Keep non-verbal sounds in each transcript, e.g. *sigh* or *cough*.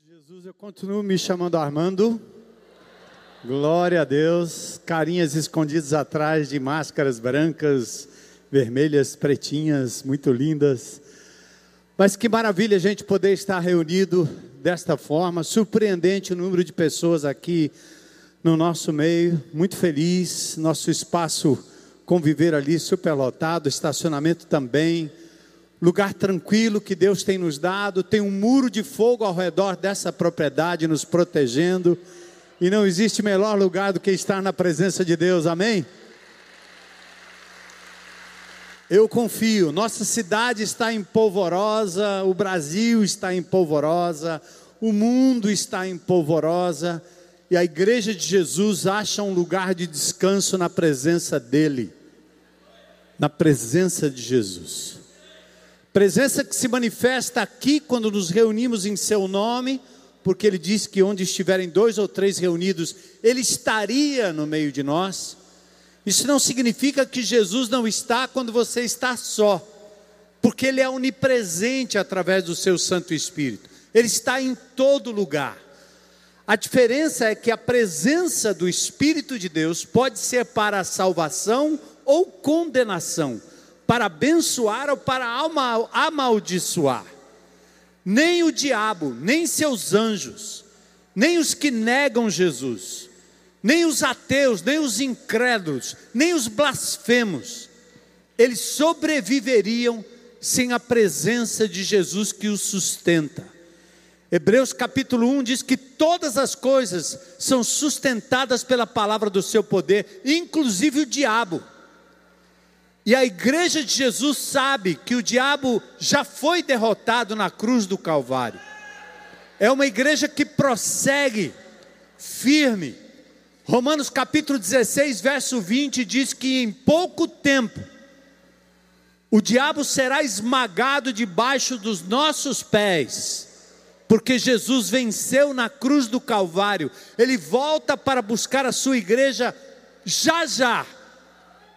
de Jesus, eu continuo me chamando Armando. Glória a Deus. Carinhas escondidas atrás de máscaras brancas, vermelhas, pretinhas, muito lindas. Mas que maravilha a gente poder estar reunido desta forma. Surpreendente o número de pessoas aqui no nosso meio. Muito feliz. Nosso espaço conviver ali superlotado, estacionamento também lugar tranquilo que Deus tem nos dado, tem um muro de fogo ao redor dessa propriedade nos protegendo, e não existe melhor lugar do que estar na presença de Deus, amém? Eu confio, nossa cidade está em polvorosa, o Brasil está em polvorosa, o mundo está em polvorosa, e a igreja de Jesus acha um lugar de descanso na presença dEle, na presença de Jesus. Presença que se manifesta aqui quando nos reunimos em seu nome, porque ele disse que onde estiverem dois ou três reunidos, ele estaria no meio de nós. Isso não significa que Jesus não está quando você está só, porque ele é onipresente através do seu Santo Espírito. Ele está em todo lugar. A diferença é que a presença do Espírito de Deus pode ser para a salvação ou condenação para abençoar ou para amaldiçoar. Nem o diabo, nem seus anjos, nem os que negam Jesus, nem os ateus, nem os incrédulos, nem os blasfemos, eles sobreviveriam sem a presença de Jesus que os sustenta. Hebreus capítulo 1 diz que todas as coisas são sustentadas pela palavra do seu poder, inclusive o diabo. E a igreja de Jesus sabe que o diabo já foi derrotado na cruz do Calvário. É uma igreja que prossegue firme. Romanos capítulo 16, verso 20 diz que em pouco tempo o diabo será esmagado debaixo dos nossos pés, porque Jesus venceu na cruz do Calvário. Ele volta para buscar a sua igreja já já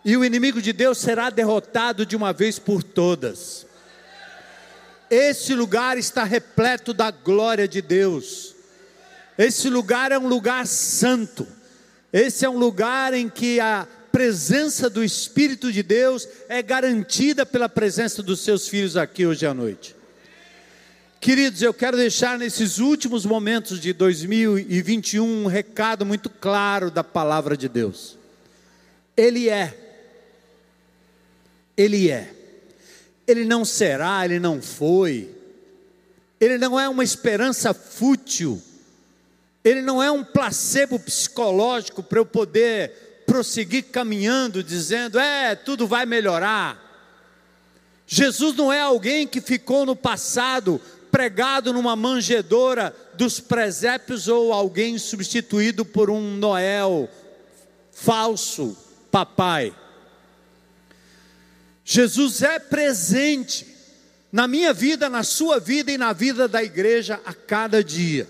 e o inimigo de Deus será derrotado de uma vez por todas. Esse lugar está repleto da glória de Deus. Esse lugar é um lugar santo. Esse é um lugar em que a presença do Espírito de Deus é garantida pela presença dos seus filhos aqui hoje à noite. Queridos, eu quero deixar nesses últimos momentos de 2021 um recado muito claro da palavra de Deus. Ele é ele é. Ele não será, ele não foi. Ele não é uma esperança fútil. Ele não é um placebo psicológico para eu poder prosseguir caminhando, dizendo: é, tudo vai melhorar. Jesus não é alguém que ficou no passado pregado numa manjedoura dos presépios ou alguém substituído por um Noel falso papai. Jesus é presente na minha vida, na sua vida e na vida da igreja a cada dia.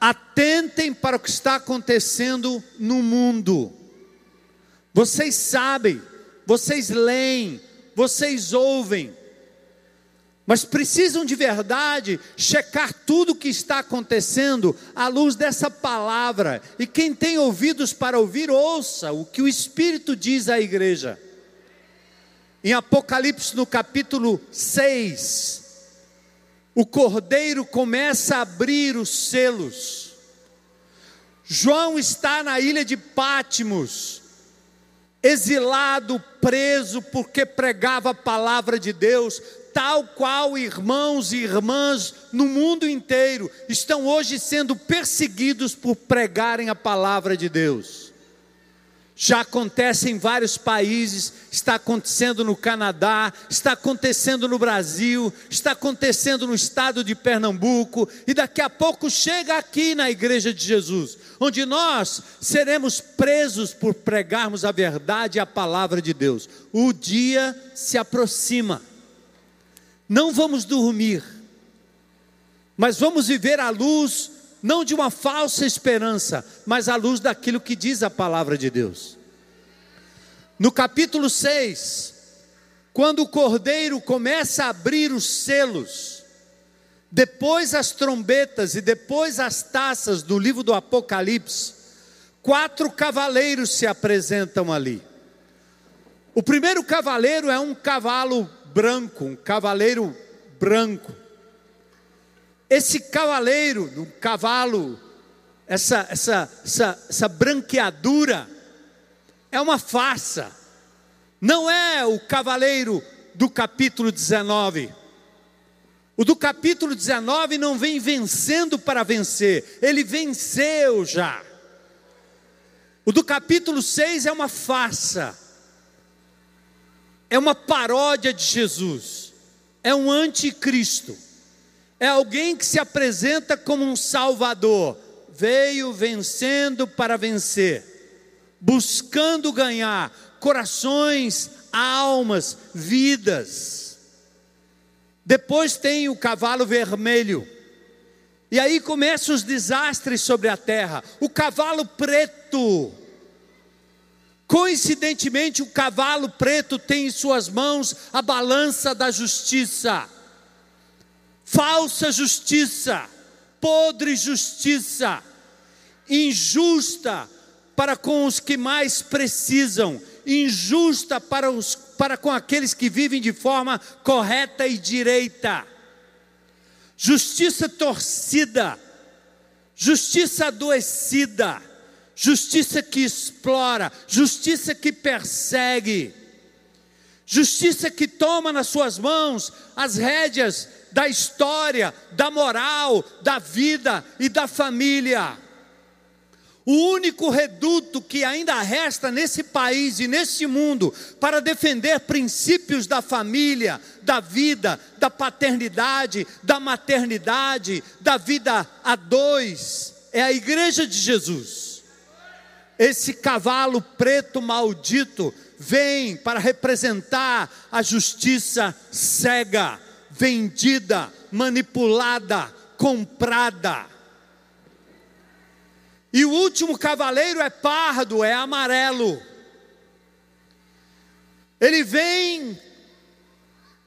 Atentem para o que está acontecendo no mundo. Vocês sabem, vocês leem, vocês ouvem, mas precisam de verdade checar tudo o que está acontecendo à luz dessa palavra. E quem tem ouvidos para ouvir, ouça o que o Espírito diz à igreja. Em Apocalipse, no capítulo 6, o cordeiro começa a abrir os selos. João está na ilha de Pátimos, exilado, preso, porque pregava a palavra de Deus, tal qual irmãos e irmãs no mundo inteiro estão hoje sendo perseguidos por pregarem a palavra de Deus já acontece em vários países, está acontecendo no Canadá, está acontecendo no Brasil, está acontecendo no estado de Pernambuco, e daqui a pouco chega aqui na Igreja de Jesus, onde nós seremos presos por pregarmos a verdade e a palavra de Deus. O dia se aproxima, não vamos dormir, mas vamos viver à luz não de uma falsa esperança, mas à luz daquilo que diz a palavra de Deus. No capítulo 6, quando o cordeiro começa a abrir os selos, depois as trombetas e depois as taças do livro do Apocalipse, quatro cavaleiros se apresentam ali. O primeiro cavaleiro é um cavalo branco, um cavaleiro branco. Esse cavaleiro, um cavalo, essa, essa, essa, essa branqueadura, é uma farsa. Não é o cavaleiro do capítulo 19. O do capítulo 19 não vem vencendo para vencer, ele venceu já. O do capítulo 6 é uma farsa, é uma paródia de Jesus, é um anticristo, é alguém que se apresenta como um salvador, veio vencendo para vencer, buscando ganhar corações, almas, vidas. Depois tem o cavalo vermelho. E aí começam os desastres sobre a terra. O cavalo preto. Coincidentemente, o cavalo preto tem em suas mãos a balança da justiça. Falsa justiça, podre justiça, injusta para com os que mais precisam, injusta para, os, para com aqueles que vivem de forma correta e direita. Justiça torcida, justiça adoecida, justiça que explora, justiça que persegue, justiça que toma nas suas mãos as rédeas da história, da moral, da vida e da família. O único reduto que ainda resta nesse país e nesse mundo para defender princípios da família, da vida, da paternidade, da maternidade, da vida a dois, é a Igreja de Jesus. Esse cavalo preto maldito vem para representar a justiça cega, vendida, manipulada, comprada e o último cavaleiro é pardo, é amarelo. Ele vem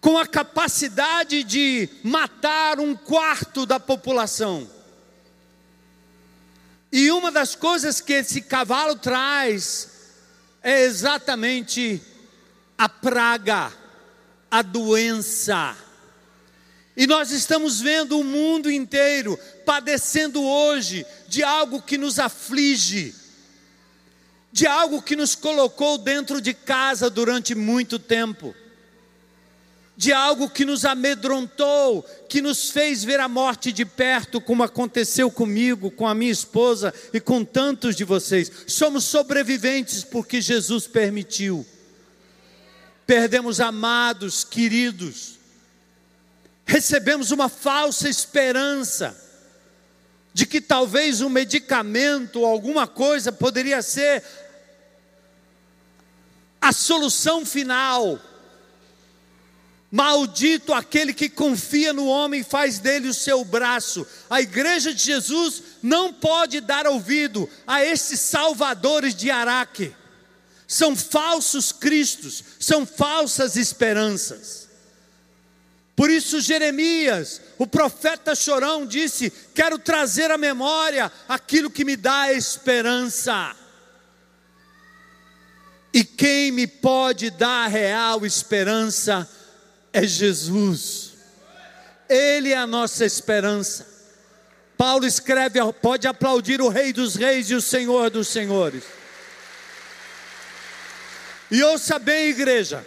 com a capacidade de matar um quarto da população. E uma das coisas que esse cavalo traz é exatamente a praga, a doença. E nós estamos vendo o mundo inteiro padecendo hoje de algo que nos aflige, de algo que nos colocou dentro de casa durante muito tempo, de algo que nos amedrontou, que nos fez ver a morte de perto, como aconteceu comigo, com a minha esposa e com tantos de vocês. Somos sobreviventes porque Jesus permitiu. Perdemos amados, queridos, recebemos uma falsa esperança de que talvez um medicamento ou alguma coisa poderia ser a solução final. Maldito aquele que confia no homem e faz dele o seu braço. A igreja de Jesus não pode dar ouvido a esses salvadores de Araque. São falsos cristos, são falsas esperanças. Por isso, Jeremias, o profeta chorão, disse: Quero trazer à memória aquilo que me dá esperança. E quem me pode dar real esperança é Jesus, Ele é a nossa esperança. Paulo escreve: pode aplaudir o Rei dos Reis e o Senhor dos Senhores. E ouça bem, igreja,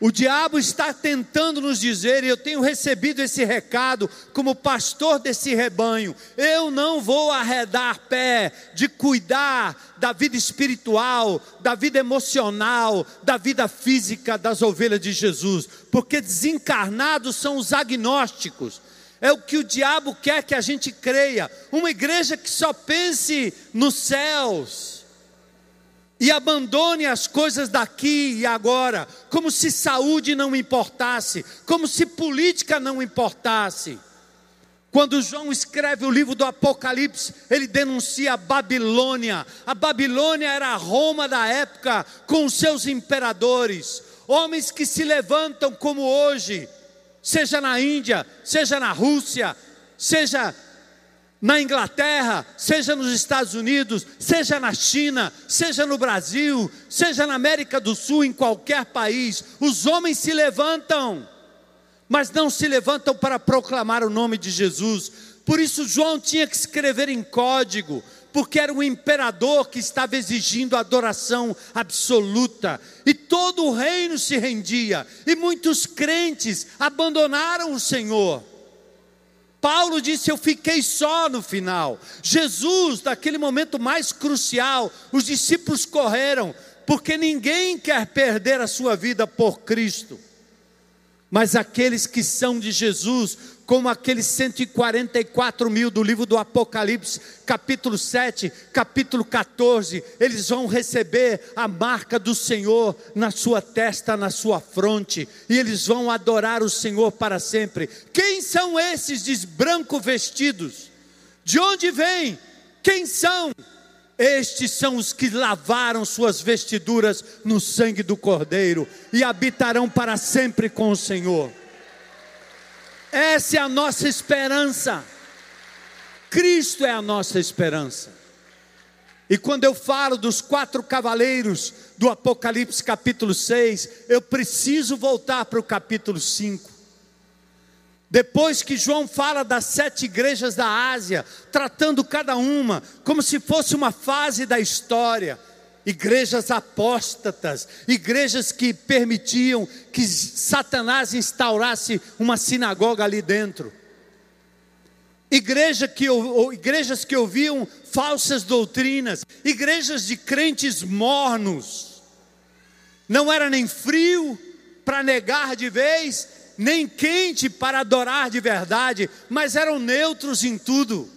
o diabo está tentando nos dizer, e eu tenho recebido esse recado como pastor desse rebanho: eu não vou arredar pé de cuidar da vida espiritual, da vida emocional, da vida física das ovelhas de Jesus, porque desencarnados são os agnósticos. É o que o diabo quer que a gente creia. Uma igreja que só pense nos céus e abandone as coisas daqui e agora, como se saúde não importasse, como se política não importasse. Quando João escreve o livro do Apocalipse, ele denuncia a Babilônia. A Babilônia era a Roma da época, com seus imperadores, homens que se levantam como hoje, seja na Índia, seja na Rússia, seja na Inglaterra, seja nos Estados Unidos, seja na China, seja no Brasil, seja na América do Sul, em qualquer país, os homens se levantam, mas não se levantam para proclamar o nome de Jesus. Por isso, João tinha que escrever em código, porque era o imperador que estava exigindo adoração absoluta, e todo o reino se rendia, e muitos crentes abandonaram o Senhor. Paulo disse: Eu fiquei só no final. Jesus, naquele momento mais crucial, os discípulos correram, porque ninguém quer perder a sua vida por Cristo. Mas aqueles que são de Jesus, como aqueles 144 mil do livro do Apocalipse, capítulo 7, capítulo 14, eles vão receber a marca do Senhor na sua testa, na sua fronte, e eles vão adorar o Senhor para sempre. Quem são esses de branco vestidos? De onde vêm? Quem são? Estes são os que lavaram suas vestiduras no sangue do Cordeiro e habitarão para sempre com o Senhor. Essa é a nossa esperança. Cristo é a nossa esperança. E quando eu falo dos quatro cavaleiros do Apocalipse capítulo 6, eu preciso voltar para o capítulo 5. Depois que João fala das sete igrejas da Ásia, tratando cada uma como se fosse uma fase da história, igrejas apóstatas, igrejas que permitiam que Satanás instaurasse uma sinagoga ali dentro. Igreja que, igrejas que ouviam falsas doutrinas, igrejas de crentes mornos, não era nem frio para negar de vez, nem quente para adorar de verdade, mas eram neutros em tudo,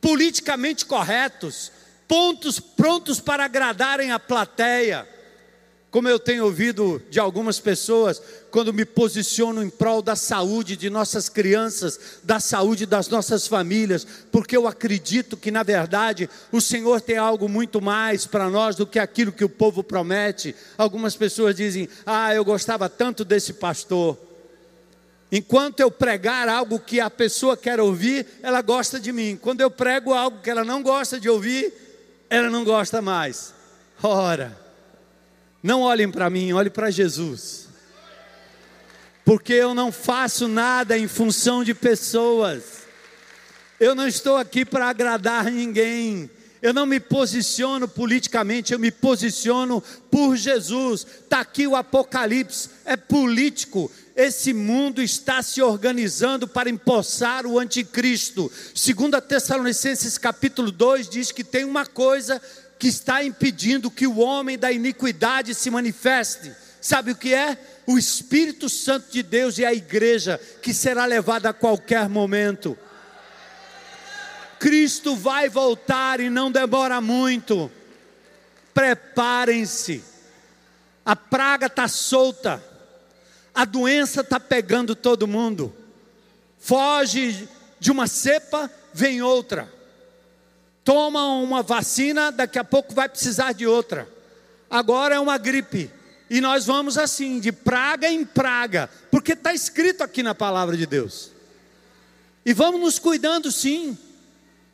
politicamente corretos, pontos prontos para agradarem a plateia. Como eu tenho ouvido de algumas pessoas, quando me posiciono em prol da saúde de nossas crianças, da saúde das nossas famílias, porque eu acredito que, na verdade, o Senhor tem algo muito mais para nós do que aquilo que o povo promete. Algumas pessoas dizem: Ah, eu gostava tanto desse pastor. Enquanto eu pregar algo que a pessoa quer ouvir, ela gosta de mim. Quando eu prego algo que ela não gosta de ouvir, ela não gosta mais. Ora, não olhem para mim, olhem para Jesus. Porque eu não faço nada em função de pessoas. Eu não estou aqui para agradar ninguém. Eu não me posiciono politicamente, eu me posiciono por Jesus. Está aqui o Apocalipse, é político. Esse mundo está se organizando para empossar o anticristo. Segundo a Tessalonicenses capítulo 2 diz que tem uma coisa que está impedindo que o homem da iniquidade se manifeste. Sabe o que é? O Espírito Santo de Deus e a igreja que será levada a qualquer momento. Cristo vai voltar e não demora muito. Preparem-se. A praga está solta. A doença está pegando todo mundo. Foge de uma cepa, vem outra. Toma uma vacina, daqui a pouco vai precisar de outra. Agora é uma gripe. E nós vamos assim, de praga em praga, porque está escrito aqui na palavra de Deus. E vamos nos cuidando sim.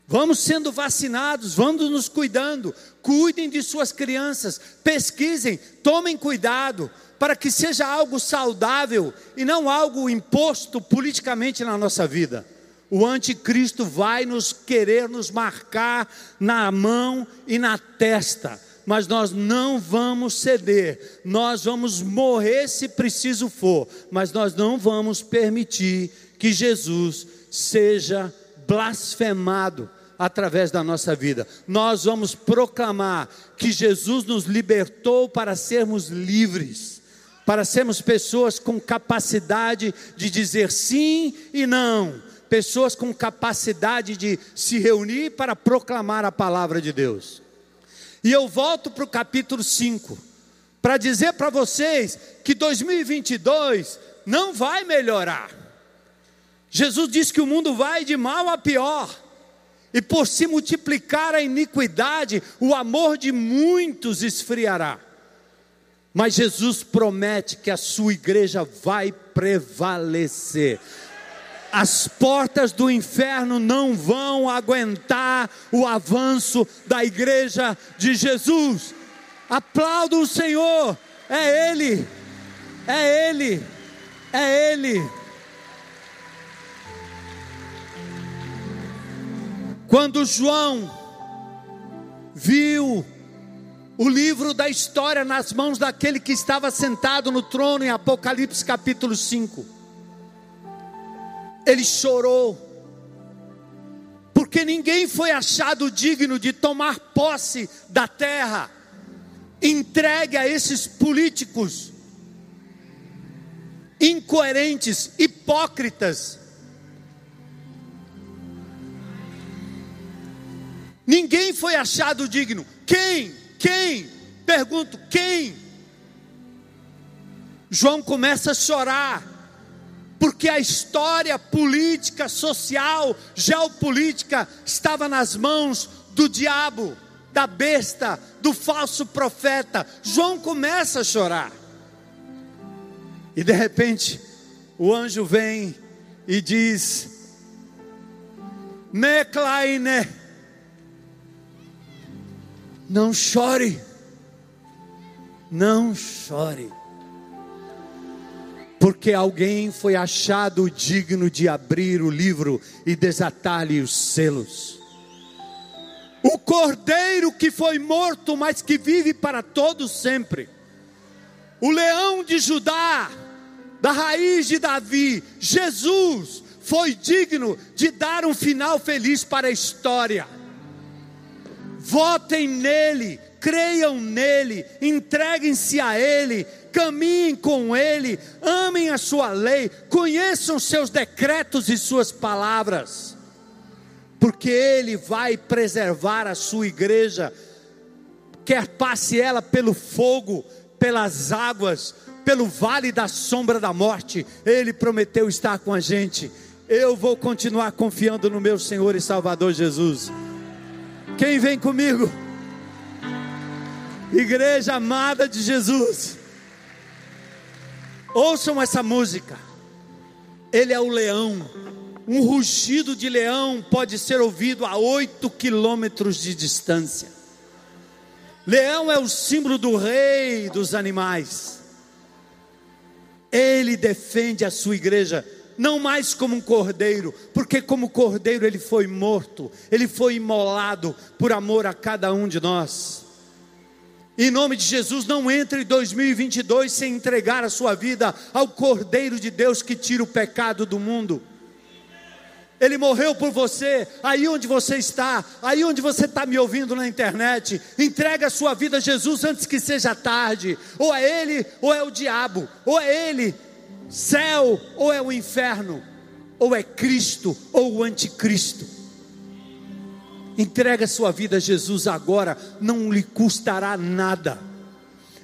Vamos sendo vacinados, vamos nos cuidando. Cuidem de suas crianças, pesquisem, tomem cuidado, para que seja algo saudável e não algo imposto politicamente na nossa vida. O anticristo vai nos querer nos marcar na mão e na testa, mas nós não vamos ceder, nós vamos morrer se preciso for, mas nós não vamos permitir que Jesus seja blasfemado através da nossa vida. Nós vamos proclamar que Jesus nos libertou para sermos livres, para sermos pessoas com capacidade de dizer sim e não, pessoas com capacidade de se reunir para proclamar a palavra de Deus. E eu volto para o capítulo 5, para dizer para vocês que 2022 não vai melhorar. Jesus disse que o mundo vai de mal a pior. E por se multiplicar a iniquidade, o amor de muitos esfriará. Mas Jesus promete que a sua igreja vai prevalecer. As portas do inferno não vão aguentar o avanço da igreja de Jesus. Aplauda o Senhor, é Ele, é Ele, é Ele. Quando João viu o livro da história nas mãos daquele que estava sentado no trono em Apocalipse capítulo 5. Ele chorou, porque ninguém foi achado digno de tomar posse da terra, entregue a esses políticos incoerentes, hipócritas. Ninguém foi achado digno. Quem? Quem? Pergunto, quem? João começa a chorar, porque a história política, social, geopolítica estava nas mãos do diabo, da besta, do falso profeta. João começa a chorar. E de repente, o anjo vem e diz: Meclaine não chore. Não chore. Porque alguém foi achado digno de abrir o livro e desatar-lhe os selos. O cordeiro que foi morto, mas que vive para todos sempre. O leão de Judá, da raiz de Davi, Jesus, foi digno de dar um final feliz para a história votem nele, creiam nele, entreguem-se a ele, caminhem com ele, amem a sua lei, conheçam seus decretos e suas palavras, porque ele vai preservar a sua igreja, quer passe ela pelo fogo, pelas águas, pelo vale da sombra da morte, ele prometeu estar com a gente. Eu vou continuar confiando no meu Senhor e Salvador Jesus. Quem vem comigo? Igreja amada de Jesus. Ouçam essa música. Ele é o leão. Um rugido de leão pode ser ouvido a oito quilômetros de distância. Leão é o símbolo do rei dos animais. Ele defende a sua igreja não mais como um cordeiro, porque como cordeiro ele foi morto, ele foi imolado por amor a cada um de nós. Em nome de Jesus, não entre em 2022 sem entregar a sua vida ao Cordeiro de Deus que tira o pecado do mundo. Ele morreu por você, aí onde você está, aí onde você está me ouvindo na internet. Entrega a sua vida a Jesus antes que seja tarde. Ou é Ele, ou é o diabo, ou é Ele, céu ou é o inferno, ou é Cristo ou o anticristo. Entrega sua vida a Jesus agora, não lhe custará nada.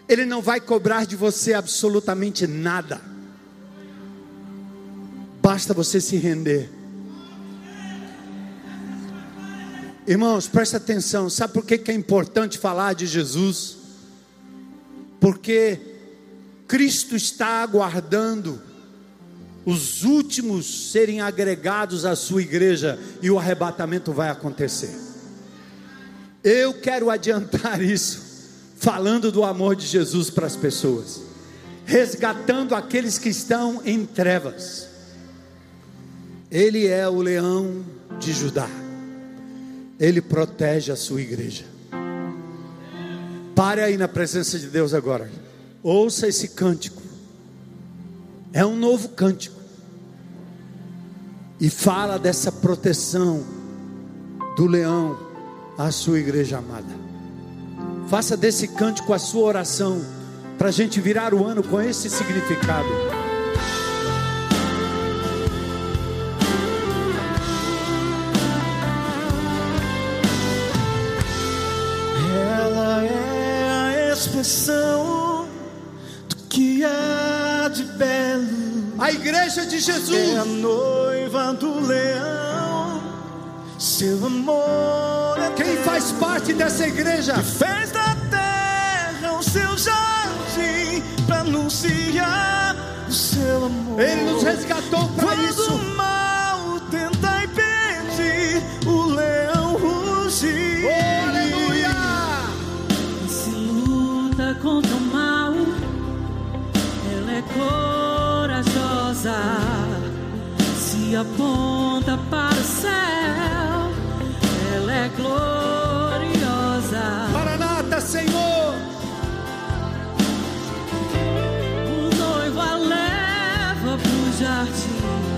Ele não vai cobrar de você absolutamente nada. Basta você se render. Irmãos, presta atenção. Sabe por que, é importante falar de Jesus? Porque Cristo está aguardando os últimos serem agregados à sua igreja e o arrebatamento vai acontecer. Eu quero adiantar *laughs* isso, falando do amor de Jesus para as pessoas, resgatando aqueles que estão em trevas. Ele é o leão de Judá, ele protege a sua igreja. Pare aí na presença de Deus agora. Ouça esse cântico. É um novo cântico. E fala dessa proteção do leão à sua igreja amada. Faça desse cântico a sua oração, para a gente virar o ano com esse significado. Ela é a expressão A igreja de Jesus é a noiva do leão. Seu amor é Quem faz parte dessa igreja? Que fez da terra o seu jardim para anunciar o seu amor. Ele nos resgatou para isso. Se aponta para o céu, ela é gloriosa. Maranata, Senhor. O noivo a leva pro jardim.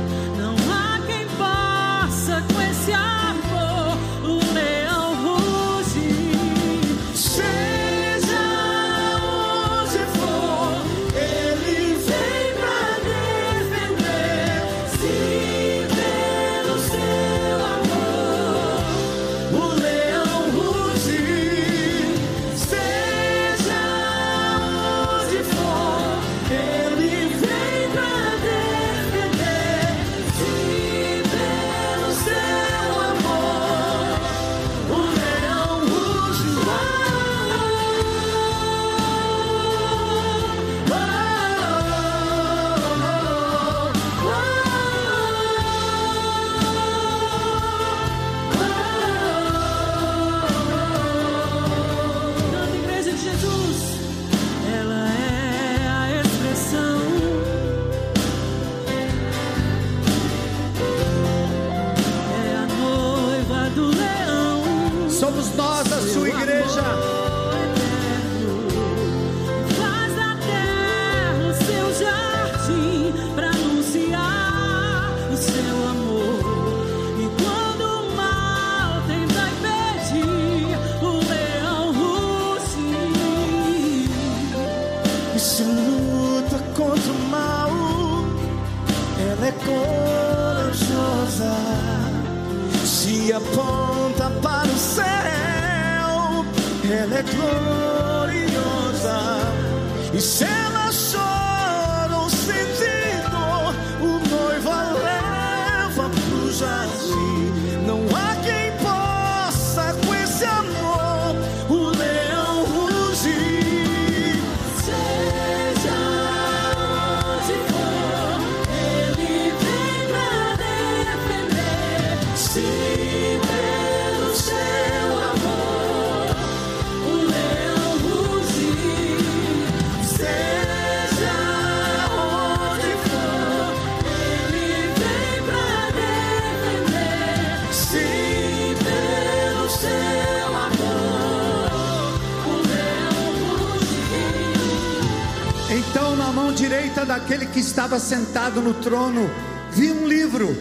Direita daquele que estava sentado no trono, vi um livro,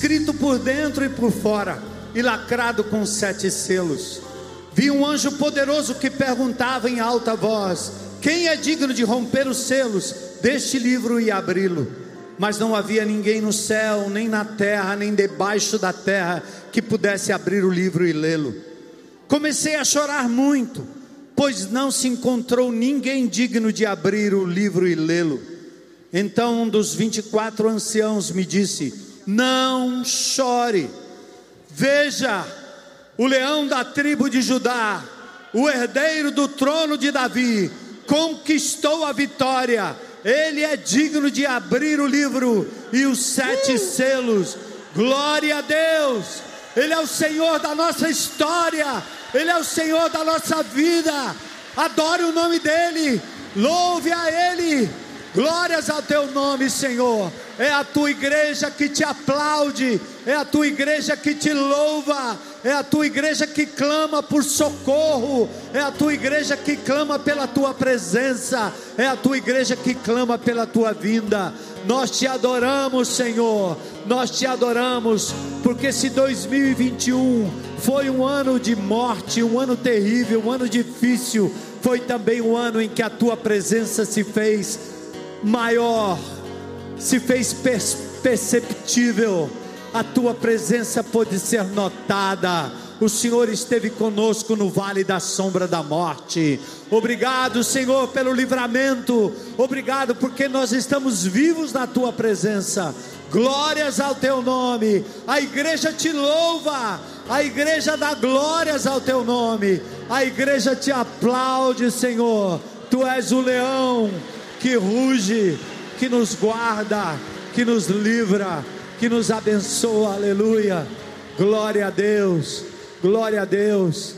escrito por dentro e por fora, e lacrado com sete selos. Vi um anjo poderoso que perguntava em alta voz: Quem é digno de romper os selos deste livro e abri-lo? Mas não havia ninguém no céu, nem na terra, nem debaixo da terra que pudesse abrir o livro e lê-lo. Comecei a chorar muito, pois não se encontrou ninguém digno de abrir o livro e lê-lo. Então um dos vinte e quatro anciãos me disse: Não chore, veja, o leão da tribo de Judá, o herdeiro do trono de Davi, conquistou a vitória. Ele é digno de abrir o livro e os sete selos. Glória a Deus! Ele é o Senhor da nossa história, Ele é o Senhor da nossa vida. Adore o nome dEle, louve a Ele. Glórias ao teu nome, Senhor. É a tua igreja que te aplaude, é a tua igreja que te louva, é a tua igreja que clama por socorro, é a tua igreja que clama pela tua presença, é a tua igreja que clama pela tua vinda. Nós te adoramos, Senhor. Nós te adoramos, porque se 2021 foi um ano de morte, um ano terrível, um ano difícil, foi também um ano em que a tua presença se fez maior, se fez perceptível, a tua presença pôde ser notada. O Senhor esteve conosco no vale da sombra da morte. Obrigado, Senhor, pelo livramento. Obrigado porque nós estamos vivos na tua presença. Glórias ao teu nome. A igreja te louva. A igreja dá glórias ao teu nome. A igreja te aplaude, Senhor. Tu és o leão que ruge, que nos guarda, que nos livra, que nos abençoa. Aleluia. Glória a Deus. Glória a Deus.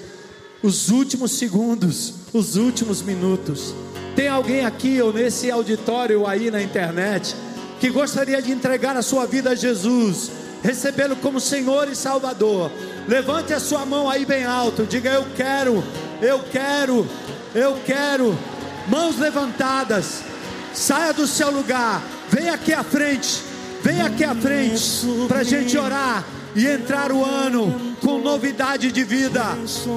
Os últimos segundos, os últimos minutos. Tem alguém aqui ou nesse auditório ou aí na internet que gostaria de entregar a sua vida a Jesus, recebê-lo como Senhor e Salvador? Levante a sua mão aí bem alto, diga eu quero, eu quero, eu quero. Mãos levantadas. Saia do seu lugar, venha aqui à frente, venha aqui à frente para a gente orar e entrar o ano com novidade de vida,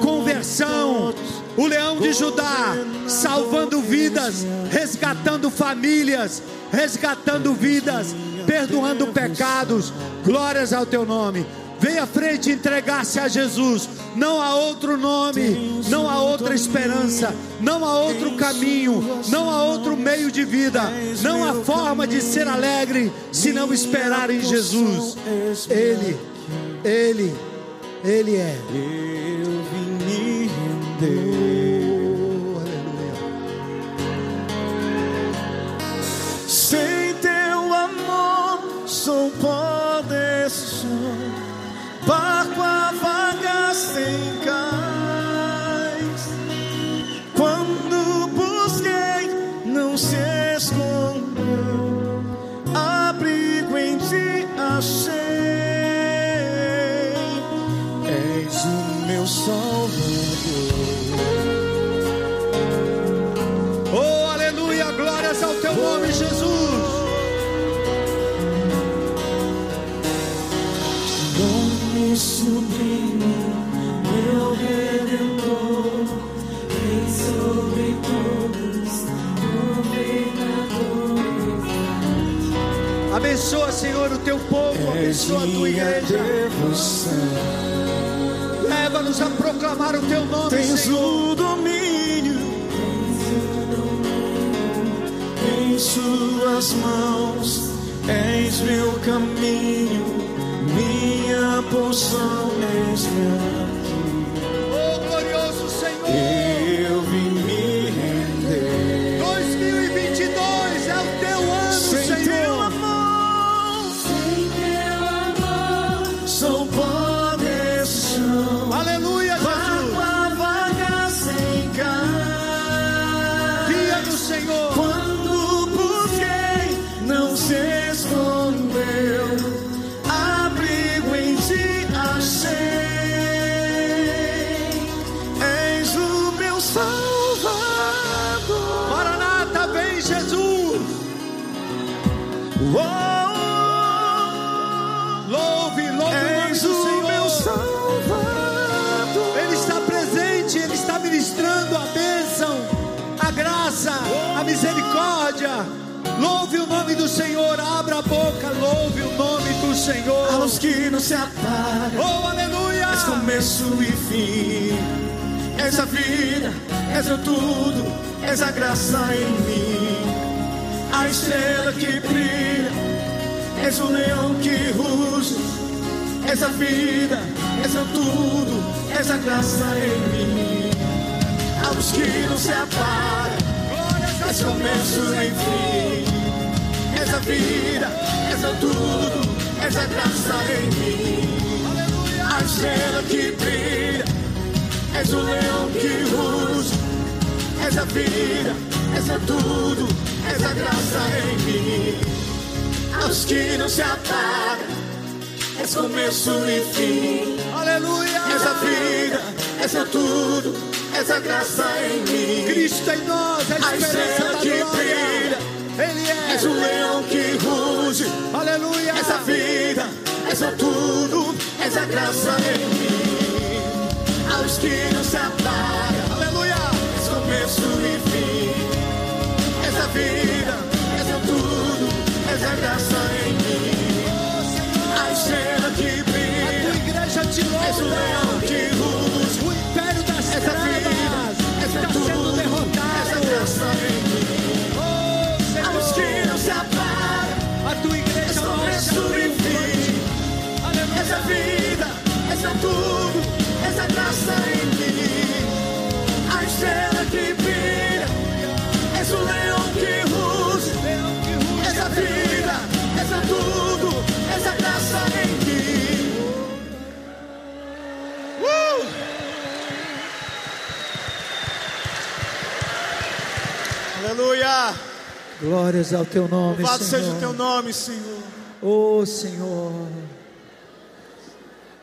conversão. O leão de Judá salvando vidas, resgatando famílias, resgatando vidas, perdoando pecados. Glórias ao teu nome. Venha à frente entregar-se a Jesus. Não há outro nome, não há outra esperança, não há outro caminho, não há outro meio de vida, não há forma de ser alegre se não esperar em Jesus. Ele, Ele, Ele é. Eu vim me render. Sem teu amor, sou chão, barco a vagar sem cais. Quando busquei, não se escondeu, abrigo em ti achei. És o meu salvador. Oh, aleluia, glórias ao teu nome, Jesus. Abençoa, Senhor, o teu povo, abençoa a tua igreja. Leva-nos a proclamar o teu nome, Tens Senhor. o domínio em suas mãos. És meu caminho, porção és minha. Oh, glorioso Senhor. Eu vim misericórdia. Louve o nome do Senhor, abra a boca, louve o nome do A Senhor. luz que não se apaga. Oh, aleluia! És começo e fim. És a vida, és o tudo, és a graça em mim. A estrela que brilha, és o leão que ruge. És a vida, és o tudo, és a graça em mim. A luz que não se apaga. És começo e fim. És a vida, és o tudo, és a graça em mim. A estrela que brilha, és o leão que ruge, és a vida, és o tudo, és a graça em mim. A luz que não se apaga, és começo e fim. Aleluia! És a vida, és o tudo, és a graça em mim. Cristo em nós, a A esperança da glória. brilha, Ele é. és o leão que ruge, Aleluia! és a vida, és o tudo, és a graça em mim. A luz que não se apaga, Aleluia! és começo e fim. És a vida, és o tudo, és a graça em mim. A estrela que A brilha, tua igreja te és o louva. leão que Aleluia. Glórias ao teu nome, Louvado Senhor. seja o teu nome, Senhor. Oh Senhor,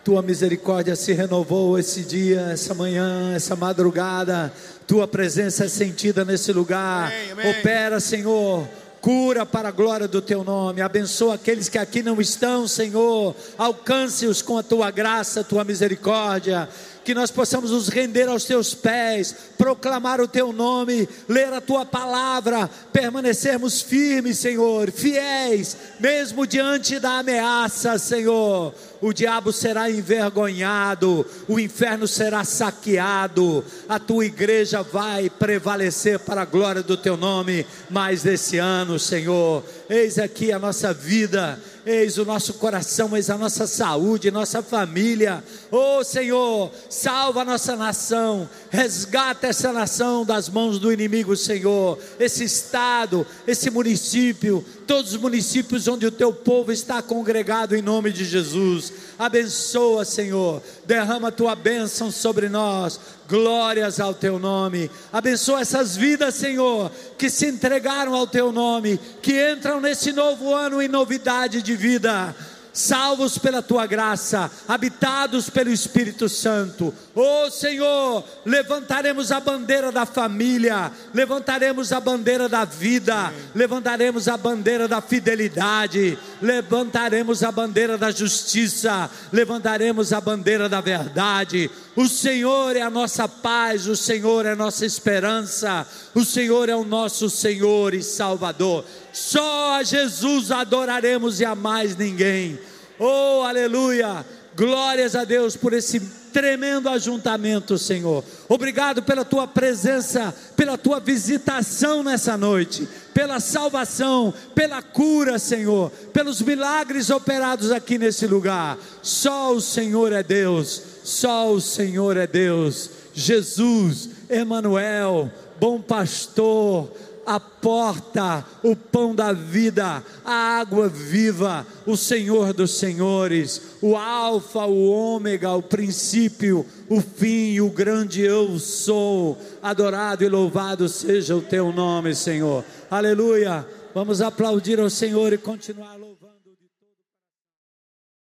tua misericórdia se renovou esse dia, essa manhã, essa madrugada. Tua presença é sentida nesse lugar. Amém, amém. Opera, Senhor. Cura para a glória do teu nome. Abençoa aqueles que aqui não estão, Senhor. Alcance-os com a tua graça, a tua misericórdia. Que nós possamos nos render aos teus pés, proclamar o teu nome, ler a tua palavra, permanecermos firmes, Senhor, fiéis, mesmo diante da ameaça, Senhor. O diabo será envergonhado, o inferno será saqueado, a tua igreja vai prevalecer para a glória do teu nome mais desse ano, Senhor. Eis aqui a nossa vida, eis o nosso coração, eis a nossa saúde, nossa família. Oh Senhor, salva a nossa nação, resgata essa nação das mãos do inimigo, Senhor. Esse estado, esse município, todos os municípios onde o teu povo está congregado em nome de Jesus. Abençoa, Senhor, derrama a tua bênção sobre nós. Glórias ao teu nome. Abençoa essas vidas, Senhor, que se entregaram ao teu nome, que entram nesse novo ano em novidade de vida salvos pela tua graça, habitados pelo Espírito Santo. Oh Senhor, levantaremos a bandeira da família, levantaremos a bandeira da vida, levantaremos a bandeira da fidelidade, levantaremos a bandeira da justiça, levantaremos a bandeira da verdade. O Senhor é a nossa paz, o Senhor é a nossa esperança, o Senhor é o nosso Senhor e Salvador. Só a Jesus adoraremos e a mais ninguém. Oh, aleluia! Glórias a Deus por esse tremendo ajuntamento, Senhor. Obrigado pela tua presença, pela tua visitação nessa noite, pela salvação, pela cura, Senhor, pelos milagres operados aqui nesse lugar. Só o Senhor é Deus, só o Senhor é Deus. Jesus, Emanuel, bom pastor, a porta, o pão da vida, a água viva, o Senhor dos senhores, o Alfa, o Ômega, o princípio, o fim, o grande eu sou. Adorado e louvado seja o teu nome, Senhor. Aleluia. Vamos aplaudir ao Senhor e continuar louvando.